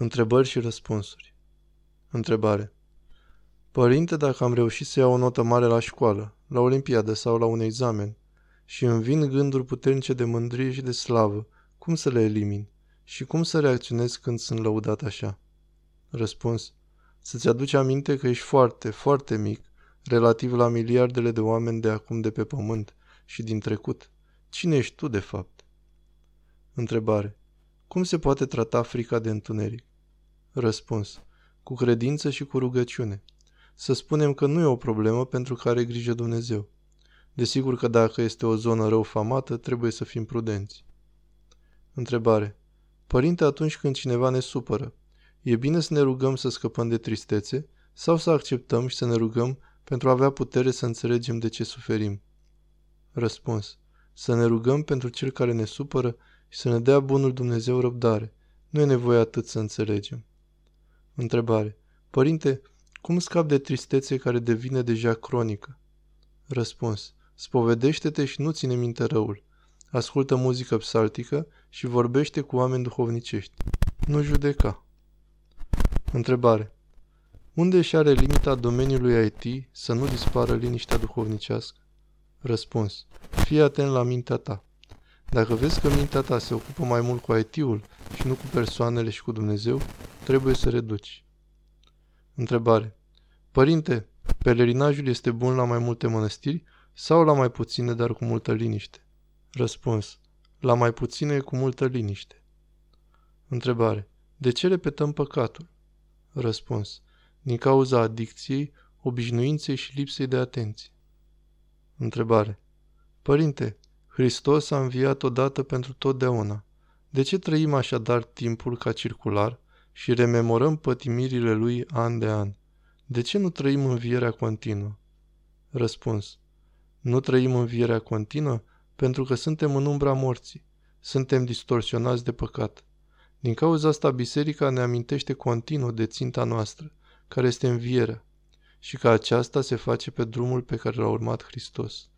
Întrebări și răspunsuri. Întrebare. Părinte, dacă am reușit să iau o notă mare la școală, la olimpiadă sau la un examen, și îmi vin gânduri puternice de mândrie și de slavă, cum să le elimin? Și cum să reacționez când sunt lăudat așa? Răspuns. Să-ți aduci aminte că ești foarte, foarte mic, relativ la miliardele de oameni de acum de pe pământ și din trecut. Cine ești tu, de fapt? Întrebare. Cum se poate trata frica de întuneric? Răspuns. Cu credință și cu rugăciune. Să spunem că nu e o problemă pentru care are grijă Dumnezeu. Desigur că dacă este o zonă rău famată, trebuie să fim prudenți. Întrebare. Părinte, atunci când cineva ne supără, e bine să ne rugăm să scăpăm de tristețe sau să acceptăm și să ne rugăm pentru a avea putere să înțelegem de ce suferim? Răspuns. Să ne rugăm pentru cel care ne supără și să ne dea bunul Dumnezeu răbdare. Nu e nevoie atât să înțelegem. Întrebare. Părinte, cum scap de tristețe care devine deja cronică? Răspuns. Spovedește-te și nu ține minte răul. Ascultă muzică psaltică și vorbește cu oameni duhovnicești. Nu judeca. Întrebare. Unde și are limita domeniului IT să nu dispară liniștea duhovnicească? Răspuns. Fii atent la mintea ta. Dacă vezi că mintea ta se ocupă mai mult cu IT-ul și nu cu persoanele și cu Dumnezeu, trebuie să reduci. Întrebare. Părinte, pelerinajul este bun la mai multe mănăstiri sau la mai puține, dar cu multă liniște? Răspuns. La mai puține cu multă liniște. Întrebare. De ce repetăm păcatul? Răspuns. Din cauza adicției, obișnuinței și lipsei de atenție. Întrebare. Părinte, Hristos a înviat odată pentru totdeauna. De ce trăim așadar timpul ca circular și rememorăm pătimirile lui an de an? De ce nu trăim învierea continuă? Răspuns. Nu trăim învierea continuă pentru că suntem în umbra morții. Suntem distorsionați de păcat. Din cauza asta, biserica ne amintește continuu de ținta noastră, care este învierea, și că aceasta se face pe drumul pe care l-a urmat Hristos.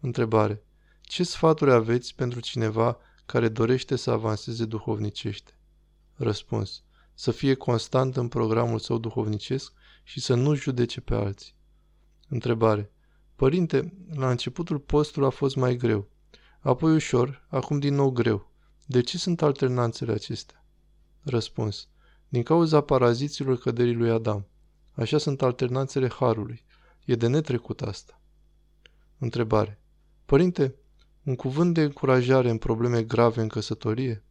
Întrebare. Ce sfaturi aveți pentru cineva care dorește să avanseze duhovnicește? Răspuns. Să fie constant în programul său duhovnicesc și să nu judece pe alții. Întrebare. Părinte, la începutul postului a fost mai greu. Apoi ușor, acum din nou greu. De ce sunt alternanțele acestea? Răspuns. Din cauza paraziților căderii lui Adam. Așa sunt alternanțele harului. E de netrecut asta. Întrebare. Părinte, un cuvânt de încurajare în probleme grave în căsătorie?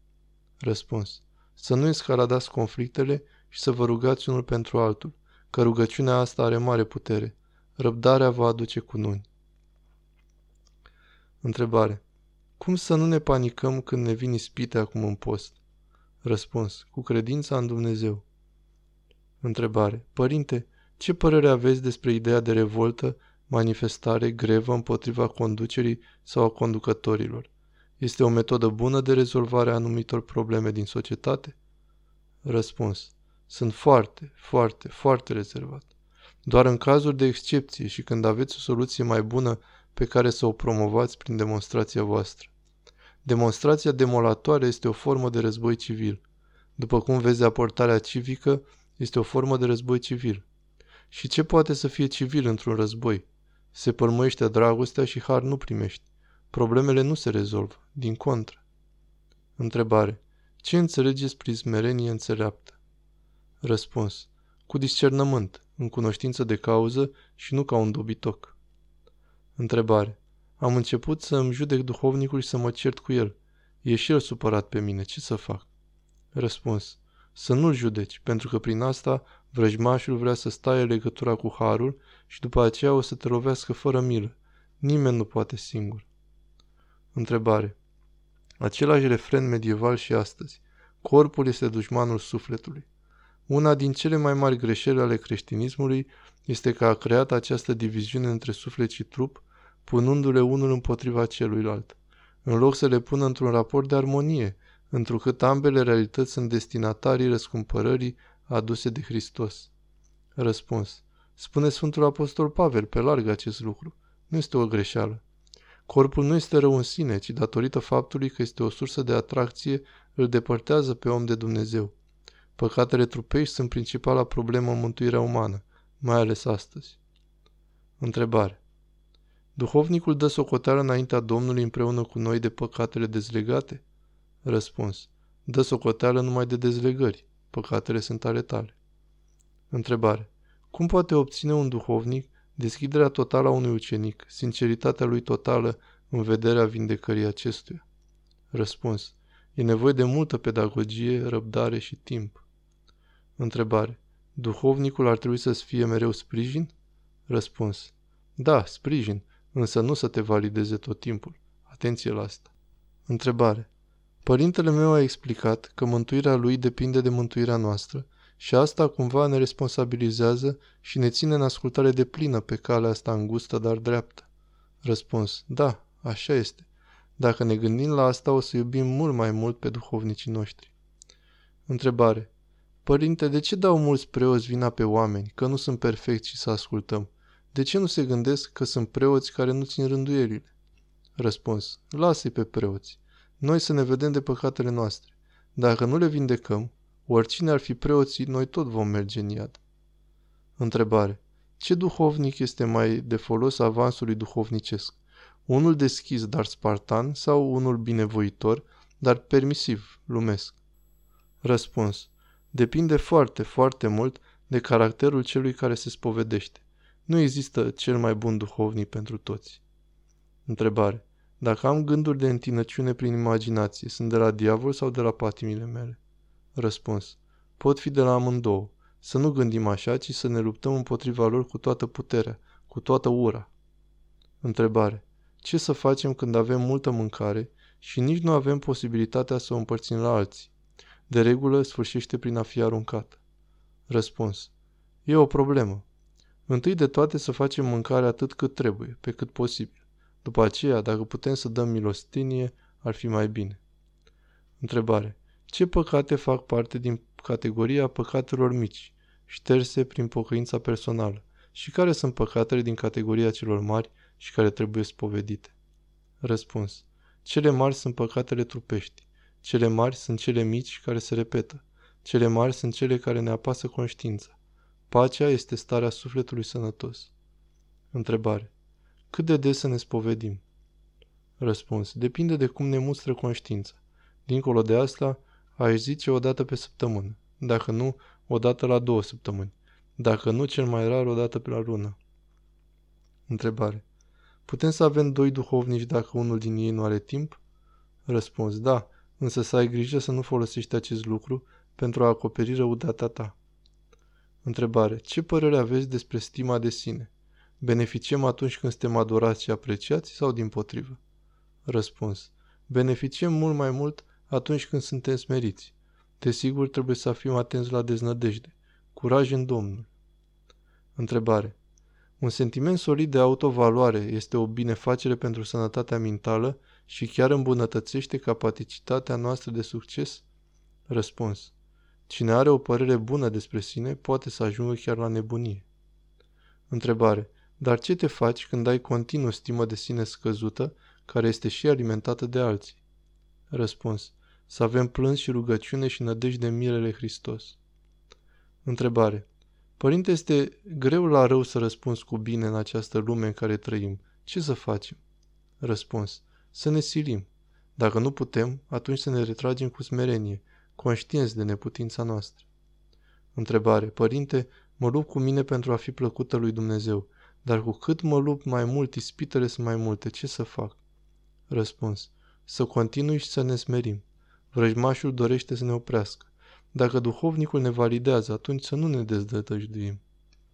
Răspuns. Să nu escaladați conflictele și să vă rugați unul pentru altul, că rugăciunea asta are mare putere. Răbdarea va aduce cununi. Întrebare. Cum să nu ne panicăm când ne vin ispite acum în post? Răspuns. Cu credința în Dumnezeu. Întrebare. Părinte, ce părere aveți despre ideea de revoltă, manifestare, grevă împotriva conducerii sau a conducătorilor? Este o metodă bună de rezolvare a anumitor probleme din societate? Răspuns. Sunt foarte, foarte, foarte rezervat. Doar în cazuri de excepție și când aveți o soluție mai bună pe care să o promovați prin demonstrația voastră. Demonstrația demolatoare este o formă de război civil. După cum vezi, aportarea civică este o formă de război civil. Și ce poate să fie civil într-un război? Se părmăiește dragostea și har nu primești. Problemele nu se rezolvă, din contră. Întrebare. Ce înțelegeți prin smerenie înțeleaptă? Răspuns. Cu discernământ, în cunoștință de cauză și nu ca un dobitoc. Întrebare. Am început să îmi judec duhovnicul și să mă cert cu el. E și el supărat pe mine. Ce să fac? Răspuns. Să nu-l judeci, pentru că prin asta vrăjmașul vrea să staie legătura cu harul și după aceea o să te lovească fără milă. Nimeni nu poate singur. Întrebare. Același refren medieval și astăzi. Corpul este dușmanul sufletului. Una din cele mai mari greșeli ale creștinismului este că a creat această diviziune între suflet și trup, punându-le unul împotriva celuilalt, în loc să le pună într-un raport de armonie, întrucât ambele realități sunt destinatarii răscumpărării aduse de Hristos. Răspuns. Spune Sfântul Apostol Pavel pe larg acest lucru. Nu este o greșeală. Corpul nu este rău în sine, ci datorită faptului că este o sursă de atracție, îl depărtează pe om de Dumnezeu. Păcatele trupești sunt principala problemă în mântuirea umană, mai ales astăzi. Întrebare. Duhovnicul dă socoteală înaintea Domnului împreună cu noi de păcatele dezlegate? Răspuns. Dă socoteală numai de dezlegări. Păcatele sunt ale tale. Întrebare. Cum poate obține un duhovnic deschiderea totală a unui ucenic, sinceritatea lui totală în vederea vindecării acestuia? Răspuns. E nevoie de multă pedagogie, răbdare și timp. Întrebare. Duhovnicul ar trebui să-ți fie mereu sprijin? Răspuns. Da, sprijin, însă nu să te valideze tot timpul. Atenție la asta. Întrebare. Părintele meu a explicat că mântuirea lui depinde de mântuirea noastră și asta cumva ne responsabilizează și ne ține în ascultare de plină pe calea asta îngustă, dar dreaptă. Răspuns. Da, așa este. Dacă ne gândim la asta, o să iubim mult mai mult pe duhovnicii noștri. Întrebare. Părinte, de ce dau mulți preoți vina pe oameni, că nu sunt perfecți și să ascultăm? De ce nu se gândesc că sunt preoți care nu țin rânduierile? Răspuns. Lasă-i pe preoți. Noi să ne vedem de păcatele noastre. Dacă nu le vindecăm, oricine ar fi preoții, noi tot vom merge în iad. Întrebare. Ce duhovnic este mai de folos avansului duhovnicesc? Unul deschis, dar spartan, sau unul binevoitor, dar permisiv, lumesc? Răspuns. Depinde foarte, foarte mult de caracterul celui care se spovedește. Nu există cel mai bun duhovnic pentru toți. Întrebare. Dacă am gânduri de întinăciune prin imaginație, sunt de la diavol sau de la patimile mele? Răspuns. Pot fi de la amândouă. Să nu gândim așa, ci să ne luptăm împotriva lor cu toată puterea, cu toată ura. Întrebare. Ce să facem când avem multă mâncare și nici nu avem posibilitatea să o împărțim la alții? De regulă sfârșește prin a fi aruncat. Răspuns. E o problemă. Întâi de toate să facem mâncare atât cât trebuie, pe cât posibil. După aceea, dacă putem să dăm milostinie, ar fi mai bine. Întrebare. Ce păcate fac parte din categoria păcatelor mici, șterse prin pocăința personală, și care sunt păcatele din categoria celor mari și care trebuie spovedite? Răspuns. Cele mari sunt păcatele trupești. Cele mari sunt cele mici care se repetă. Cele mari sunt cele care ne apasă conștiința. Pacea este starea sufletului sănătos. Întrebare. Cât de des să ne spovedim? Răspuns. Depinde de cum ne mustră conștiința. Dincolo de asta, aș zice o dată pe săptămână. Dacă nu, o dată la două săptămâni. Dacă nu, cel mai rar o dată pe la lună. Întrebare. Putem să avem doi duhovnici dacă unul din ei nu are timp? Răspuns. Da, însă să ai grijă să nu folosești acest lucru pentru a acoperi răutatea ta. Întrebare. Ce părere aveți despre stima de sine? Beneficiem atunci când suntem adorați și apreciați sau din potrivă? Răspuns. Beneficiem mult mai mult atunci când suntem smeriți. Desigur, trebuie să fim atenți la deznădejde. Curaj în Domnul. Întrebare. Un sentiment solid de autovaloare este o binefacere pentru sănătatea mentală și chiar îmbunătățește capacitatea noastră de succes? Răspuns. Cine are o părere bună despre sine poate să ajungă chiar la nebunie. Întrebare. Dar ce te faci când ai continuu stimă de sine scăzută, care este și alimentată de alții? Răspuns. Să avem plâns și rugăciune și nădejde în mirele Hristos. Întrebare. Părinte, este greu la rău să răspunzi cu bine în această lume în care trăim. Ce să facem? Răspuns. Să ne silim. Dacă nu putem, atunci să ne retragem cu smerenie, conștienți de neputința noastră. Întrebare. Părinte, mă lupt cu mine pentru a fi plăcută lui Dumnezeu, dar cu cât mă lupt mai mult, ispitele sunt mai multe. Ce să fac? Răspuns. Să continui și să ne smerim. Vrăjmașul dorește să ne oprească. Dacă duhovnicul ne validează, atunci să nu ne dezdătăjduim.